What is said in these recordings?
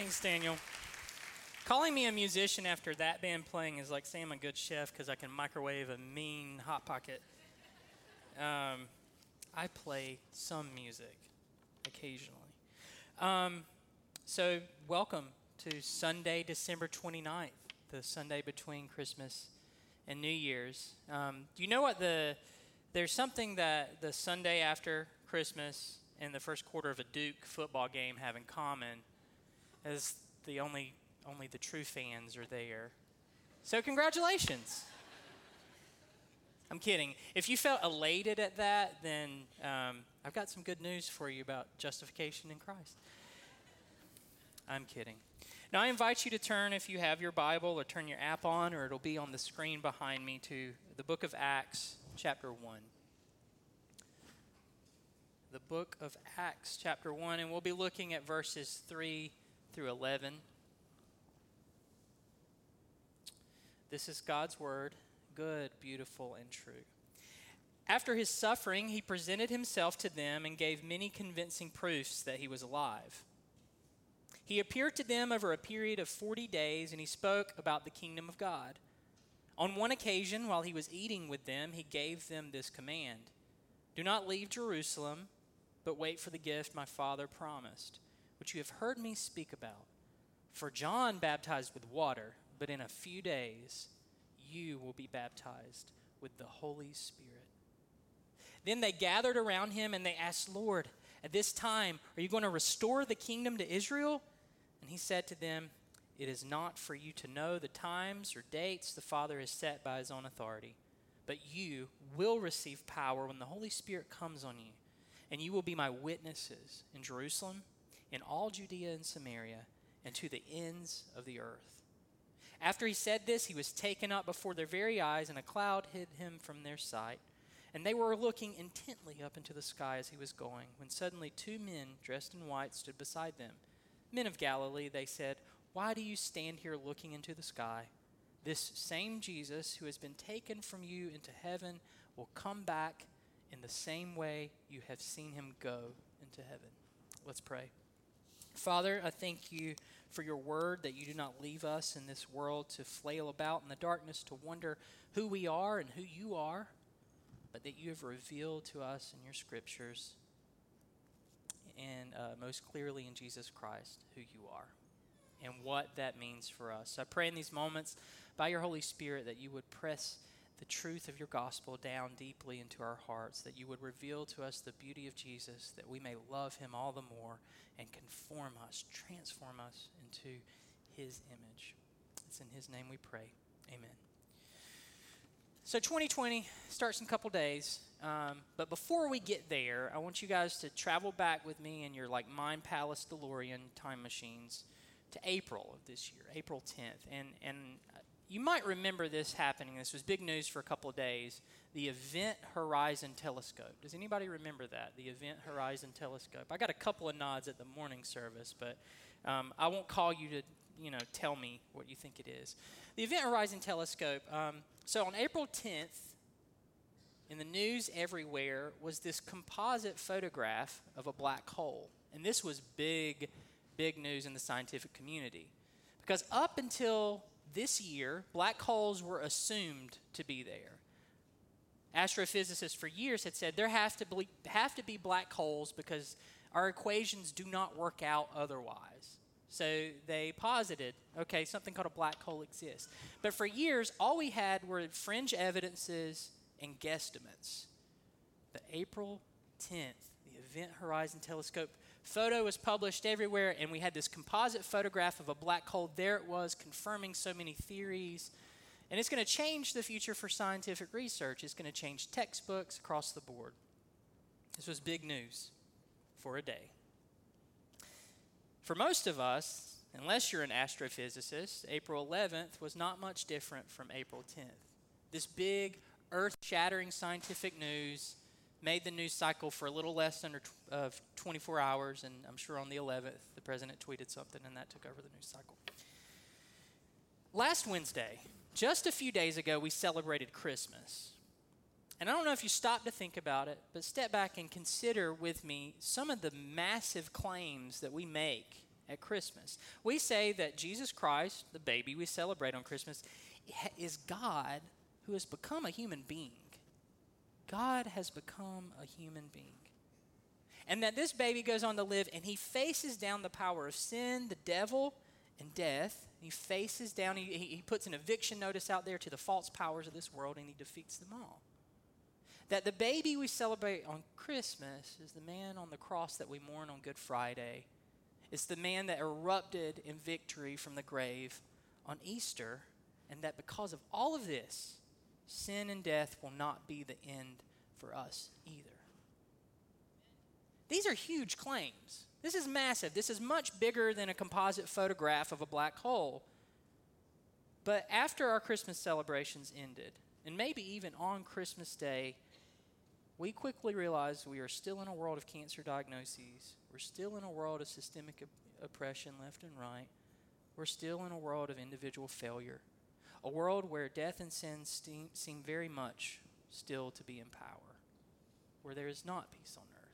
Thanks, Daniel. Calling me a musician after that band playing is like saying I'm a good chef because I can microwave a mean hot pocket. Um, I play some music occasionally. Um, so, welcome to Sunday, December 29th, the Sunday between Christmas and New Year's. Um, do you know what the there's something that the Sunday after Christmas and the first quarter of a Duke football game have in common as the only only the true fans are there. So congratulations. I'm kidding. If you felt elated at that, then um, I've got some good news for you about justification in Christ. I'm kidding. Now, I invite you to turn, if you have your Bible, or turn your app on, or it'll be on the screen behind me, to the book of Acts, chapter 1. The book of Acts, chapter 1, and we'll be looking at verses 3 through 11. This is God's word, good, beautiful, and true. After his suffering, he presented himself to them and gave many convincing proofs that he was alive. He appeared to them over a period of 40 days, and he spoke about the kingdom of God. On one occasion, while he was eating with them, he gave them this command Do not leave Jerusalem, but wait for the gift my Father promised, which you have heard me speak about. For John baptized with water but in a few days you will be baptized with the Holy Spirit. Then they gathered around him and they asked, Lord, at this time, are you going to restore the kingdom to Israel? And he said to them, It is not for you to know the times or dates the Father has set by his own authority, but you will receive power when the Holy Spirit comes on you, and you will be my witnesses in Jerusalem, in all Judea and Samaria, and to the ends of the earth. After he said this, he was taken up before their very eyes, and a cloud hid him from their sight. And they were looking intently up into the sky as he was going, when suddenly two men dressed in white stood beside them. Men of Galilee, they said, Why do you stand here looking into the sky? This same Jesus who has been taken from you into heaven will come back in the same way you have seen him go into heaven. Let's pray. Father, I thank you for your word that you do not leave us in this world to flail about in the darkness to wonder who we are and who you are, but that you have revealed to us in your scriptures and uh, most clearly in Jesus Christ who you are and what that means for us. I pray in these moments by your Holy Spirit that you would press the truth of your gospel down deeply into our hearts, that you would reveal to us the beauty of Jesus, that we may love him all the more and conform us, transform us into his image. It's in his name we pray. Amen. So 2020 starts in a couple days, um, but before we get there, I want you guys to travel back with me in your like Mind Palace DeLorean time machines to April of this year, April 10th, and and you might remember this happening. This was big news for a couple of days. The Event Horizon Telescope. Does anybody remember that? The Event Horizon Telescope. I got a couple of nods at the morning service, but um, I won't call you to, you know, tell me what you think it is. The Event Horizon Telescope. Um, so on April 10th, in the news everywhere was this composite photograph of a black hole, and this was big, big news in the scientific community because up until this year, black holes were assumed to be there. Astrophysicists for years had said there have to be, have to be black holes because our equations do not work out otherwise. So they posited, okay, something called a black hole exists. But for years, all we had were fringe evidences and guesstimates. But April 10th, the Event Horizon Telescope photo was published everywhere, and we had this composite photograph of a black hole. There it was, confirming so many theories. And it's going to change the future for scientific research. It's going to change textbooks across the board. This was big news for a day. For most of us, unless you're an astrophysicist, April 11th was not much different from April 10th. This big, earth shattering scientific news made the news cycle for a little less than uh, 24 hours, and I'm sure on the 11th, the president tweeted something, and that took over the news cycle. Last Wednesday, just a few days ago, we celebrated Christmas. And I don't know if you stop to think about it, but step back and consider with me some of the massive claims that we make at Christmas. We say that Jesus Christ, the baby we celebrate on Christmas, is God who has become a human being. God has become a human being. And that this baby goes on to live and he faces down the power of sin, the devil, and death. He faces down, he, he puts an eviction notice out there to the false powers of this world and he defeats them all. That the baby we celebrate on Christmas is the man on the cross that we mourn on Good Friday. It's the man that erupted in victory from the grave on Easter. And that because of all of this, sin and death will not be the end for us either. These are huge claims. This is massive. This is much bigger than a composite photograph of a black hole. But after our Christmas celebrations ended, and maybe even on Christmas Day, we quickly realized we are still in a world of cancer diagnoses. We're still in a world of systemic op- oppression left and right. We're still in a world of individual failure a world where death and sin seem very much still to be in power, where there is not peace on earth.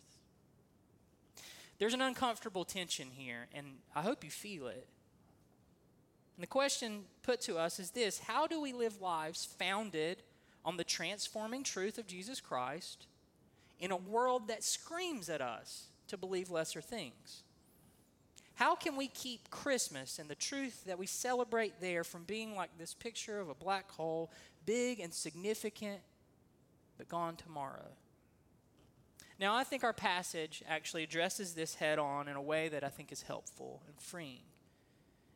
There's an uncomfortable tension here, and I hope you feel it. And the question put to us is this How do we live lives founded on the transforming truth of Jesus Christ in a world that screams at us to believe lesser things? How can we keep Christmas and the truth that we celebrate there from being like this picture of a black hole, big and significant, but gone tomorrow? Now, I think our passage actually addresses this head on in a way that I think is helpful and freeing.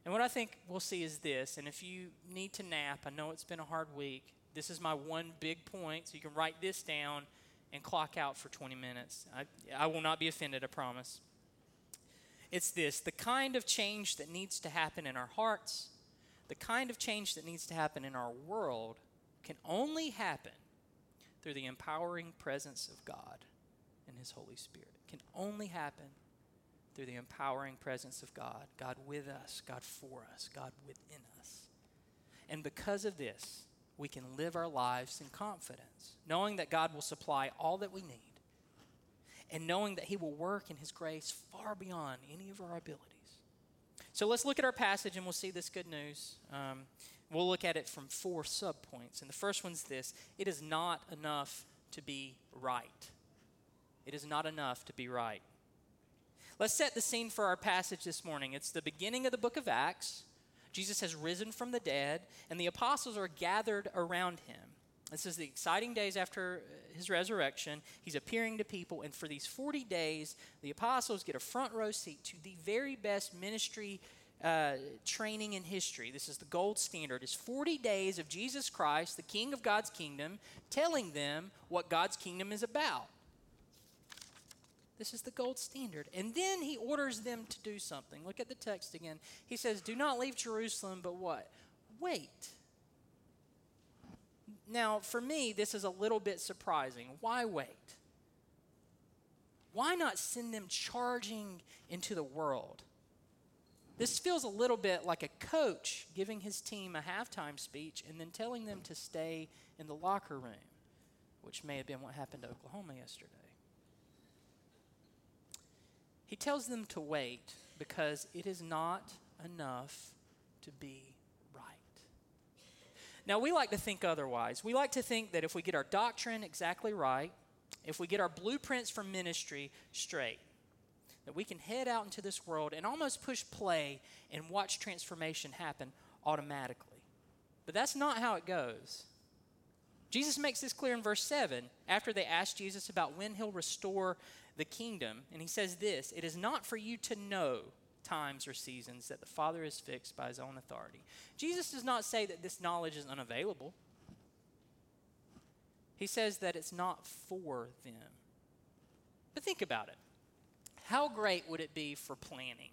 And what I think we'll see is this, and if you need to nap, I know it's been a hard week. This is my one big point, so you can write this down and clock out for 20 minutes. I, I will not be offended, I promise. It's this the kind of change that needs to happen in our hearts, the kind of change that needs to happen in our world can only happen through the empowering presence of God and His Holy Spirit. It can only happen through the empowering presence of God, God with us, God for us, God within us. And because of this, we can live our lives in confidence, knowing that God will supply all that we need and knowing that He will work in His grace far beyond any of our abilities. So let's look at our passage and we'll see this good news. Um, we'll look at it from four subpoints. And the first one's this it is not enough to be right. It is not enough to be right. Let's set the scene for our passage this morning. It's the beginning of the book of Acts. Jesus has risen from the dead, and the apostles are gathered around him. This is the exciting days after his resurrection. He's appearing to people, and for these 40 days, the apostles get a front row seat to the very best ministry uh, training in history. This is the gold standard. It's 40 days of Jesus Christ, the King of God's kingdom, telling them what God's kingdom is about. This is the gold standard. And then he orders them to do something. Look at the text again. He says, Do not leave Jerusalem, but what? Wait now, for me, this is a little bit surprising. Why wait? Why not send them charging into the world? This feels a little bit like a coach giving his team a halftime speech and then telling them to stay in the locker room, which may have been what happened to Oklahoma yesterday. He tells them to wait because it is not enough to be now, we like to think otherwise. We like to think that if we get our doctrine exactly right, if we get our blueprints for ministry straight, that we can head out into this world and almost push play and watch transformation happen automatically. But that's not how it goes. Jesus makes this clear in verse 7 after they ask Jesus about when he'll restore the kingdom. And he says this It is not for you to know times or seasons that the Father has fixed by his own authority. Jesus does not say that this knowledge is unavailable. He says that it's not for them. But think about it. How great would it be for planning?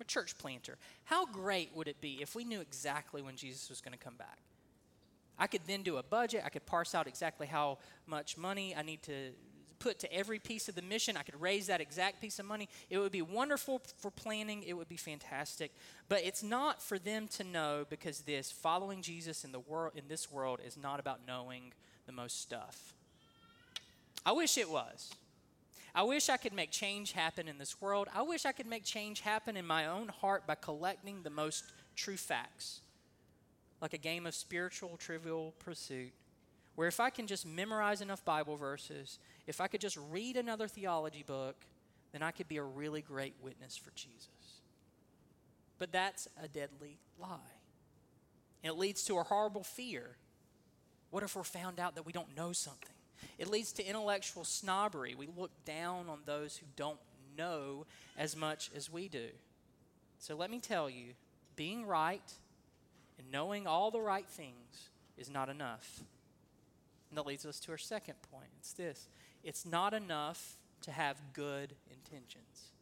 A church planter. How great would it be if we knew exactly when Jesus was going to come back? I could then do a budget. I could parse out exactly how much money I need to put to every piece of the mission. I could raise that exact piece of money. It would be wonderful for planning. It would be fantastic. But it's not for them to know because this following Jesus in the world in this world is not about knowing the most stuff. I wish it was. I wish I could make change happen in this world. I wish I could make change happen in my own heart by collecting the most true facts, like a game of spiritual trivial pursuit, where if I can just memorize enough Bible verses, if I could just read another theology book, then I could be a really great witness for Jesus. But that's a deadly lie. It leads to a horrible fear. What if we're found out that we don't know something? It leads to intellectual snobbery. We look down on those who don't know as much as we do. So let me tell you being right and knowing all the right things is not enough. And that leads us to our second point. It's this it's not enough to have good intentions.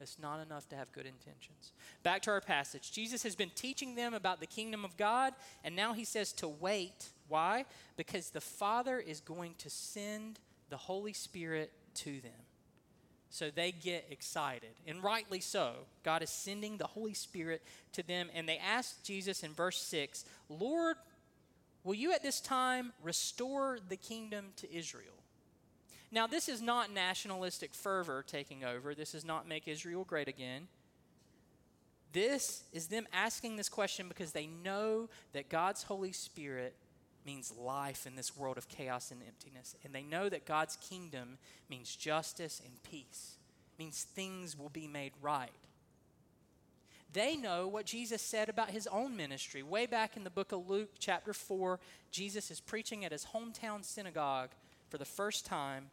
It's not enough to have good intentions. Back to our passage. Jesus has been teaching them about the kingdom of God, and now he says to wait. Why? Because the Father is going to send the Holy Spirit to them. So they get excited, and rightly so. God is sending the Holy Spirit to them, and they ask Jesus in verse 6 Lord, will you at this time restore the kingdom to Israel? Now, this is not nationalistic fervor taking over. This is not make Israel great again. This is them asking this question because they know that God's Holy Spirit means life in this world of chaos and emptiness. And they know that God's kingdom means justice and peace, means things will be made right. They know what Jesus said about his own ministry. Way back in the book of Luke, chapter 4, Jesus is preaching at his hometown synagogue for the first time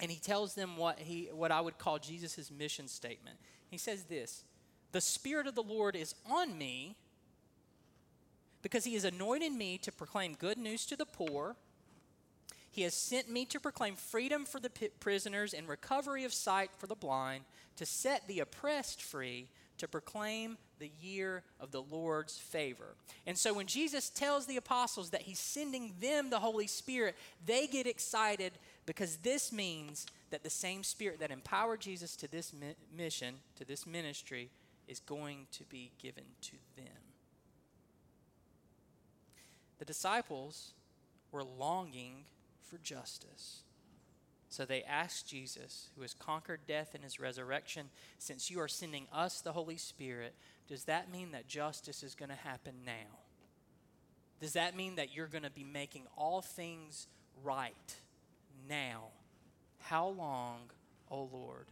and he tells them what he what I would call Jesus' mission statement. He says this: "The Spirit of the Lord is on me, because he has anointed me to proclaim good news to the poor. He has sent me to proclaim freedom for the prisoners and recovery of sight for the blind, to set the oppressed free, to proclaim the year of the Lord's favor. And so when Jesus tells the apostles that he's sending them the Holy Spirit, they get excited because this means that the same Spirit that empowered Jesus to this mi- mission, to this ministry, is going to be given to them. The disciples were longing for justice. So they asked Jesus, who has conquered death in his resurrection, since you are sending us the Holy Spirit, does that mean that justice is going to happen now? Does that mean that you're going to be making all things right now? How long, O Lord?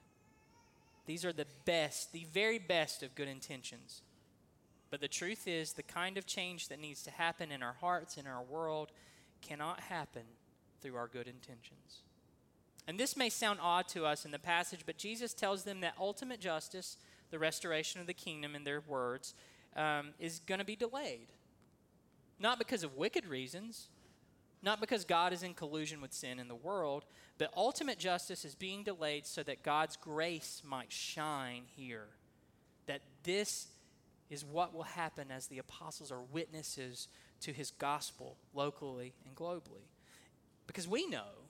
These are the best, the very best of good intentions. But the truth is, the kind of change that needs to happen in our hearts, in our world, cannot happen through our good intentions. And this may sound odd to us in the passage, but Jesus tells them that ultimate justice, the restoration of the kingdom, in their words, um, is going to be delayed. Not because of wicked reasons, not because God is in collusion with sin in the world, but ultimate justice is being delayed so that God's grace might shine here. That this is what will happen as the apostles are witnesses to his gospel locally and globally. Because we know,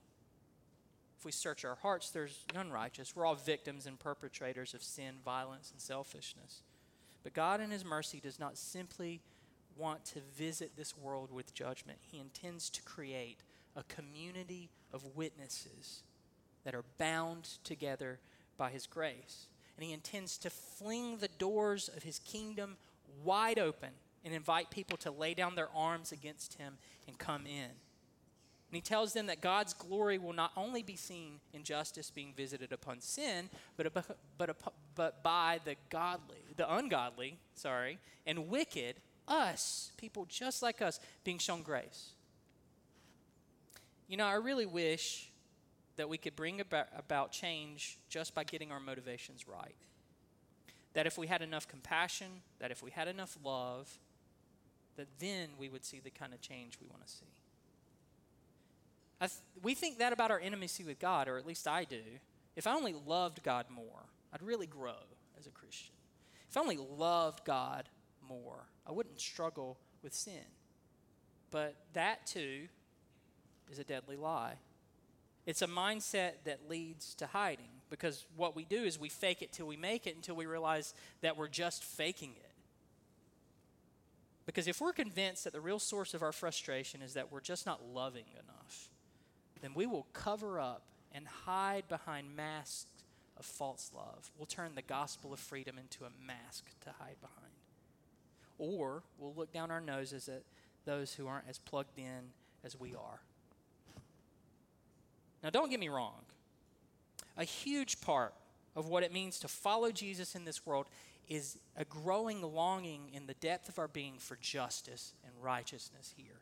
if we search our hearts, there's none righteous. We're all victims and perpetrators of sin, violence, and selfishness. But God, in his mercy, does not simply want to visit this world with judgment, he intends to create a community of witnesses that are bound together by his grace and he intends to fling the doors of his kingdom wide open and invite people to lay down their arms against him and come in. And he tells them that God's glory will not only be seen in justice being visited upon sin, but, but, but by the godly, the ungodly, sorry, and wicked, us, people just like us, being shown grace. You know, I really wish that we could bring about, about change just by getting our motivations right. That if we had enough compassion, that if we had enough love, that then we would see the kind of change we want to see. Th- we think that about our intimacy with God, or at least I do. If I only loved God more, I'd really grow as a Christian. If I only loved God more, I wouldn't struggle with sin. But that too is a deadly lie. It's a mindset that leads to hiding because what we do is we fake it till we make it until we realize that we're just faking it. Because if we're convinced that the real source of our frustration is that we're just not loving enough, then we will cover up and hide behind masks of false love. We'll turn the gospel of freedom into a mask to hide behind. Or we'll look down our noses at those who aren't as plugged in as we are. Now, don't get me wrong. A huge part of what it means to follow Jesus in this world is a growing longing in the depth of our being for justice and righteousness here.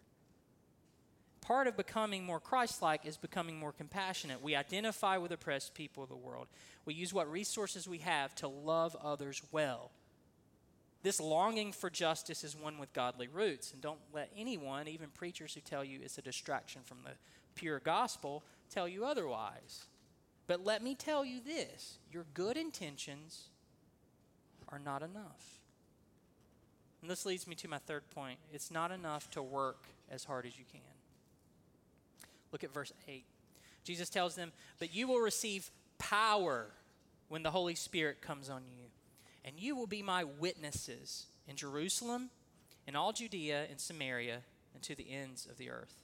Part of becoming more Christ like is becoming more compassionate. We identify with oppressed people of the world. We use what resources we have to love others well. This longing for justice is one with godly roots. And don't let anyone, even preachers who tell you it's a distraction from the pure gospel, tell you otherwise. But let me tell you this your good intentions are not enough. And this leads me to my third point. It's not enough to work as hard as you can. Look at verse 8. Jesus tells them, But you will receive power when the Holy Spirit comes on you, and you will be my witnesses in Jerusalem, in all Judea and Samaria, and to the ends of the earth.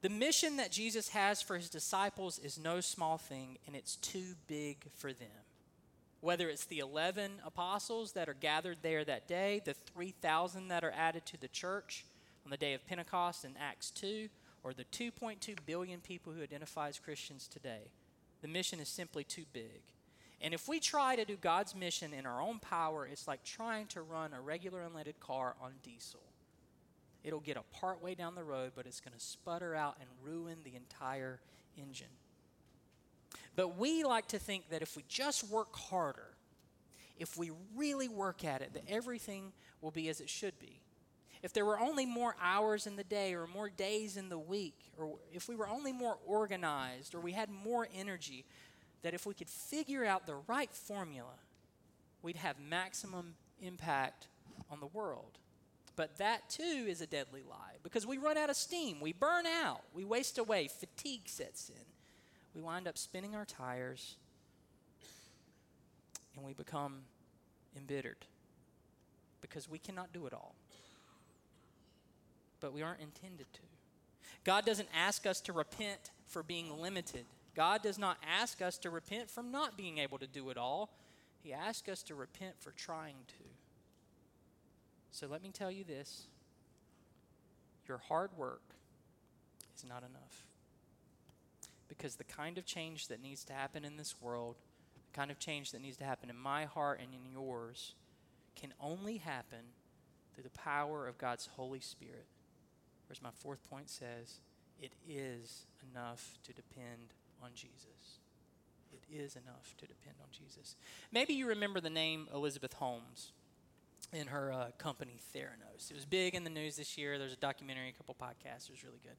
The mission that Jesus has for his disciples is no small thing, and it's too big for them. Whether it's the 11 apostles that are gathered there that day, the 3,000 that are added to the church on the day of Pentecost in Acts 2, or the 2.2 billion people who identify as Christians today, the mission is simply too big. And if we try to do God's mission in our own power, it's like trying to run a regular unleaded car on diesel. It'll get a part way down the road, but it's going to sputter out and ruin the entire engine. But we like to think that if we just work harder, if we really work at it, that everything will be as it should be. If there were only more hours in the day or more days in the week, or if we were only more organized or we had more energy, that if we could figure out the right formula, we'd have maximum impact on the world. But that too is a deadly lie because we run out of steam, we burn out, we waste away, fatigue sets in we wind up spinning our tires and we become embittered because we cannot do it all. But we aren't intended to. God doesn't ask us to repent for being limited. God does not ask us to repent from not being able to do it all. He asks us to repent for trying to. So let me tell you this your hard work is not enough. Because the kind of change that needs to happen in this world, the kind of change that needs to happen in my heart and in yours, can only happen through the power of God's Holy Spirit. Whereas my fourth point says, it is enough to depend on Jesus. It is enough to depend on Jesus. Maybe you remember the name Elizabeth Holmes in her uh, company Theranos. It was big in the news this year. There's a documentary, a couple podcasts. It was really good.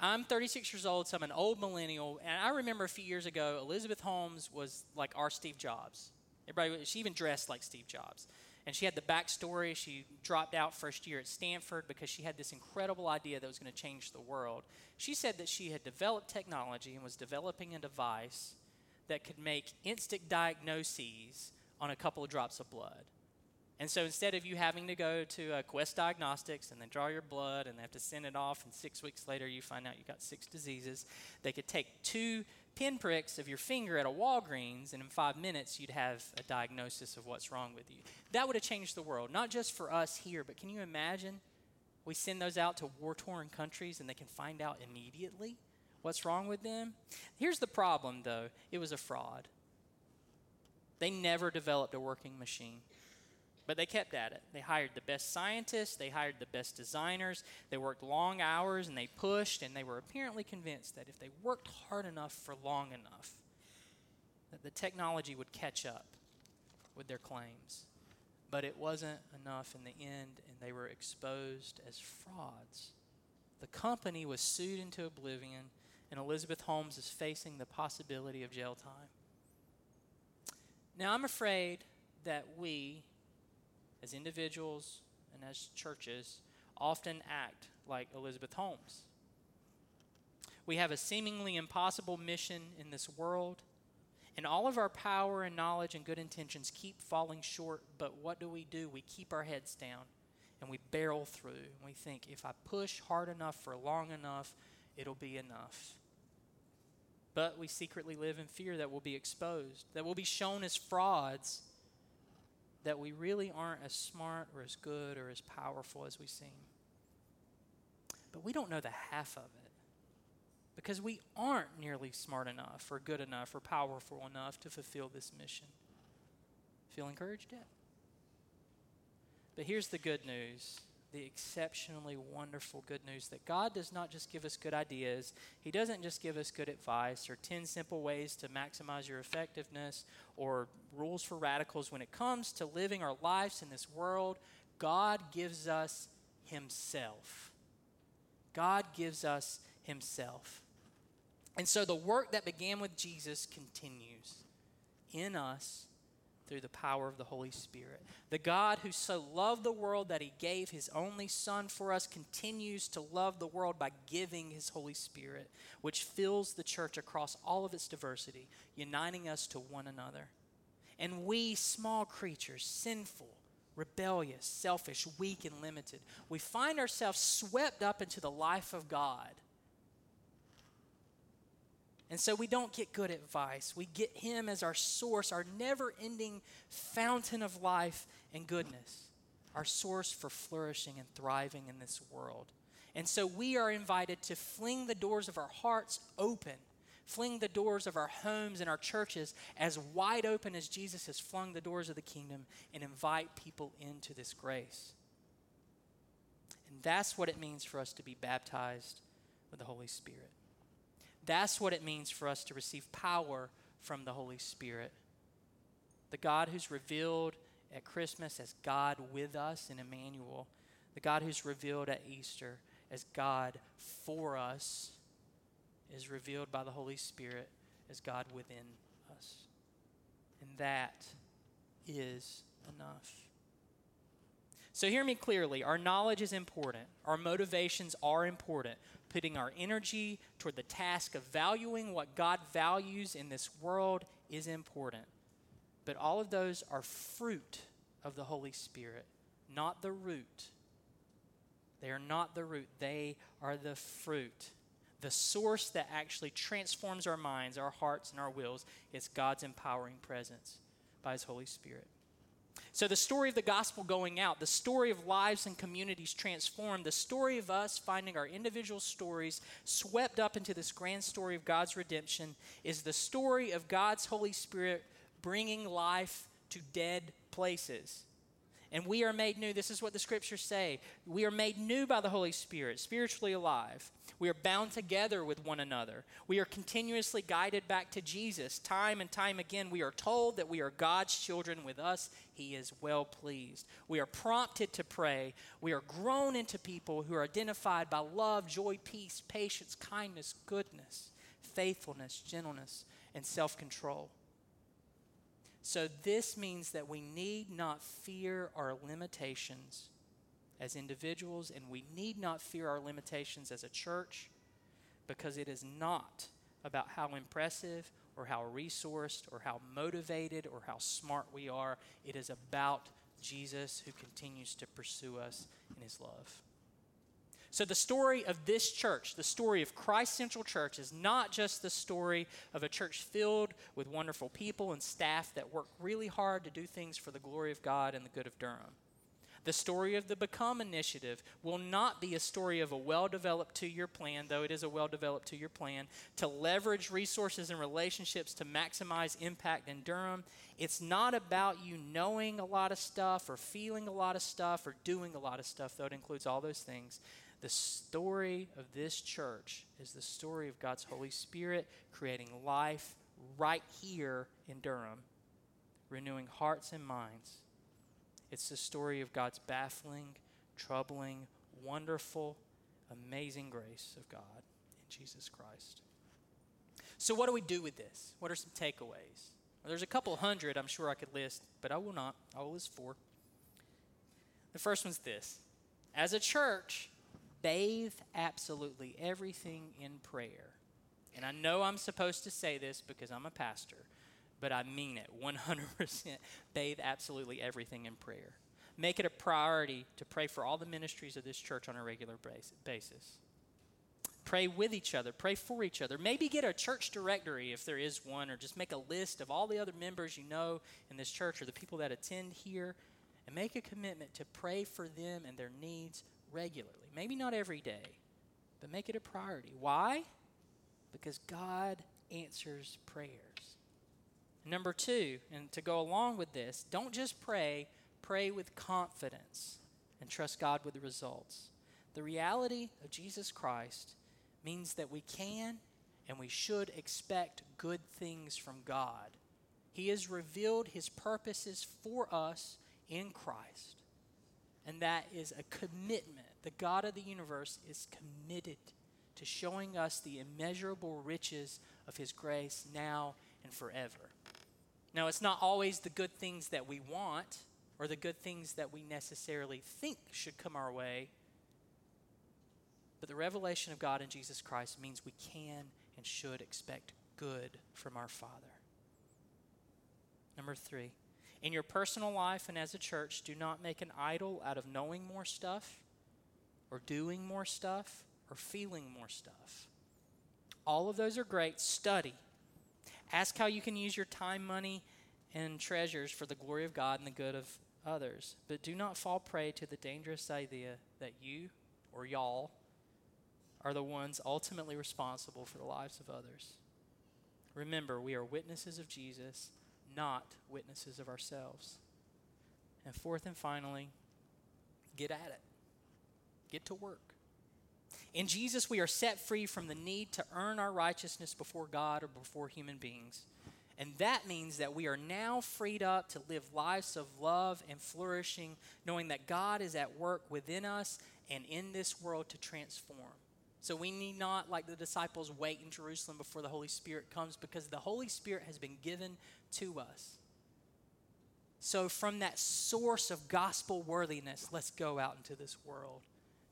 I'm 36 years old, so I'm an old millennial. And I remember a few years ago, Elizabeth Holmes was like our Steve Jobs. Everybody, she even dressed like Steve Jobs. And she had the backstory. She dropped out first year at Stanford because she had this incredible idea that was going to change the world. She said that she had developed technology and was developing a device that could make instant diagnoses on a couple of drops of blood. And so instead of you having to go to uh, Quest Diagnostics and then draw your blood and they have to send it off, and six weeks later you find out you got six diseases, they could take two pinpricks of your finger at a Walgreens, and in five minutes you'd have a diagnosis of what's wrong with you. That would have changed the world, not just for us here, but can you imagine? We send those out to war torn countries and they can find out immediately what's wrong with them. Here's the problem, though it was a fraud. They never developed a working machine. But they kept at it. They hired the best scientists, they hired the best designers, they worked long hours and they pushed, and they were apparently convinced that if they worked hard enough for long enough, that the technology would catch up with their claims. But it wasn't enough in the end, and they were exposed as frauds. The company was sued into oblivion, and Elizabeth Holmes is facing the possibility of jail time. Now, I'm afraid that we, as individuals and as churches, often act like Elizabeth Holmes. We have a seemingly impossible mission in this world, and all of our power and knowledge and good intentions keep falling short. But what do we do? We keep our heads down and we barrel through. And we think if I push hard enough for long enough, it'll be enough. But we secretly live in fear that we'll be exposed, that we'll be shown as frauds, that we really aren't as smart or as good or as powerful as we seem. But we don't know the half of it because we aren't nearly smart enough or good enough or powerful enough to fulfill this mission. Feel encouraged yet? But here's the good news the exceptionally wonderful good news that God does not just give us good ideas, He doesn't just give us good advice or 10 simple ways to maximize your effectiveness or rules for radicals. When it comes to living our lives in this world, God gives us Himself. God gives us Himself. And so the work that began with Jesus continues in us through the power of the Holy Spirit. The God who so loved the world that he gave his only Son for us continues to love the world by giving his Holy Spirit, which fills the church across all of its diversity, uniting us to one another. And we, small creatures, sinful, rebellious, selfish, weak, and limited, we find ourselves swept up into the life of God and so we don't get good advice. We get Him as our source, our never ending fountain of life and goodness, our source for flourishing and thriving in this world. And so we are invited to fling the doors of our hearts open, fling the doors of our homes and our churches as wide open as Jesus has flung the doors of the kingdom, and invite people into this grace. And that's what it means for us to be baptized with the Holy Spirit. That's what it means for us to receive power from the Holy Spirit. The God who's revealed at Christmas as God with us in Emmanuel, the God who's revealed at Easter as God for us, is revealed by the Holy Spirit as God within us. And that is enough. So, hear me clearly. Our knowledge is important, our motivations are important putting our energy toward the task of valuing what God values in this world is important. But all of those are fruit of the Holy Spirit, not the root. They are not the root, they are the fruit. The source that actually transforms our minds, our hearts, and our wills is God's empowering presence by His Holy Spirit. So, the story of the gospel going out, the story of lives and communities transformed, the story of us finding our individual stories swept up into this grand story of God's redemption is the story of God's Holy Spirit bringing life to dead places and we are made new. This is what the scriptures say. We are made new by the Holy Spirit, spiritually alive. We are bound together with one another. We are continuously guided back to Jesus. Time and time again, we are told that we are God's children. With us, He is well pleased. We are prompted to pray. We are grown into people who are identified by love, joy, peace, patience, kindness, goodness, faithfulness, gentleness, and self control. So, this means that we need not fear our limitations as individuals, and we need not fear our limitations as a church because it is not about how impressive or how resourced or how motivated or how smart we are. It is about Jesus who continues to pursue us in his love. So, the story of this church, the story of Christ Central Church, is not just the story of a church filled with wonderful people and staff that work really hard to do things for the glory of God and the good of Durham. The story of the Become Initiative will not be a story of a well developed two year plan, though it is a well developed two year plan, to leverage resources and relationships to maximize impact in Durham. It's not about you knowing a lot of stuff or feeling a lot of stuff or doing a lot of stuff, though it includes all those things. The story of this church is the story of God's Holy Spirit creating life right here in Durham, renewing hearts and minds. It's the story of God's baffling, troubling, wonderful, amazing grace of God in Jesus Christ. So, what do we do with this? What are some takeaways? Well, there's a couple hundred I'm sure I could list, but I will not. I will list four. The first one's this As a church, bathe absolutely everything in prayer. And I know I'm supposed to say this because I'm a pastor, but I mean it 100%. bathe absolutely everything in prayer. Make it a priority to pray for all the ministries of this church on a regular basis. Pray with each other, pray for each other. Maybe get a church directory if there is one, or just make a list of all the other members you know in this church or the people that attend here, and make a commitment to pray for them and their needs regularly. Maybe not every day, but make it a priority. Why? Because God answers prayers. Number two, and to go along with this, don't just pray, pray with confidence and trust God with the results. The reality of Jesus Christ means that we can and we should expect good things from God. He has revealed his purposes for us in Christ. And that is a commitment. The God of the universe is committed to showing us the immeasurable riches of his grace now and forever. Now, it's not always the good things that we want or the good things that we necessarily think should come our way, but the revelation of God in Jesus Christ means we can and should expect good from our Father. Number three, in your personal life and as a church, do not make an idol out of knowing more stuff or doing more stuff or feeling more stuff. All of those are great. Study. Ask how you can use your time, money, and treasures for the glory of God and the good of others. But do not fall prey to the dangerous idea that you or y'all are the ones ultimately responsible for the lives of others. Remember, we are witnesses of Jesus, not witnesses of ourselves. And fourth and finally, get at it, get to work. In Jesus, we are set free from the need to earn our righteousness before God or before human beings. And that means that we are now freed up to live lives of love and flourishing, knowing that God is at work within us and in this world to transform. So we need not, like the disciples, wait in Jerusalem before the Holy Spirit comes because the Holy Spirit has been given to us. So, from that source of gospel worthiness, let's go out into this world.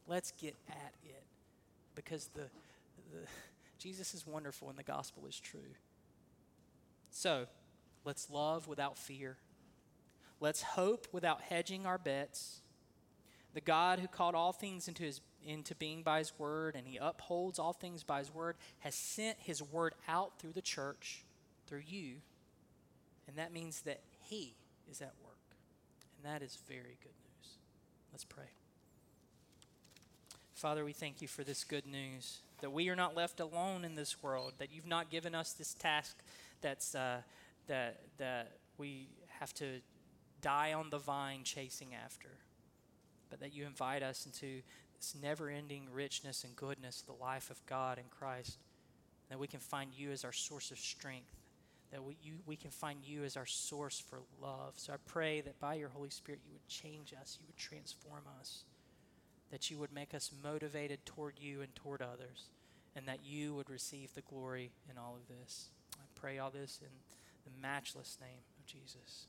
Let's get at it because the, the Jesus is wonderful and the gospel is true. So, let's love without fear. Let's hope without hedging our bets. The God who called all things into his into being by his word and he upholds all things by his word has sent his word out through the church through you and that means that he is at work and that is very good news let's pray father we thank you for this good news that we are not left alone in this world that you've not given us this task that's uh, that that we have to die on the vine chasing after but that you invite us into this never ending richness and goodness the life of God in Christ. That we can find you as our source of strength. That we, you, we can find you as our source for love. So I pray that by your Holy Spirit you would change us, you would transform us, that you would make us motivated toward you and toward others, and that you would receive the glory in all of this. I pray all this in the matchless name of Jesus.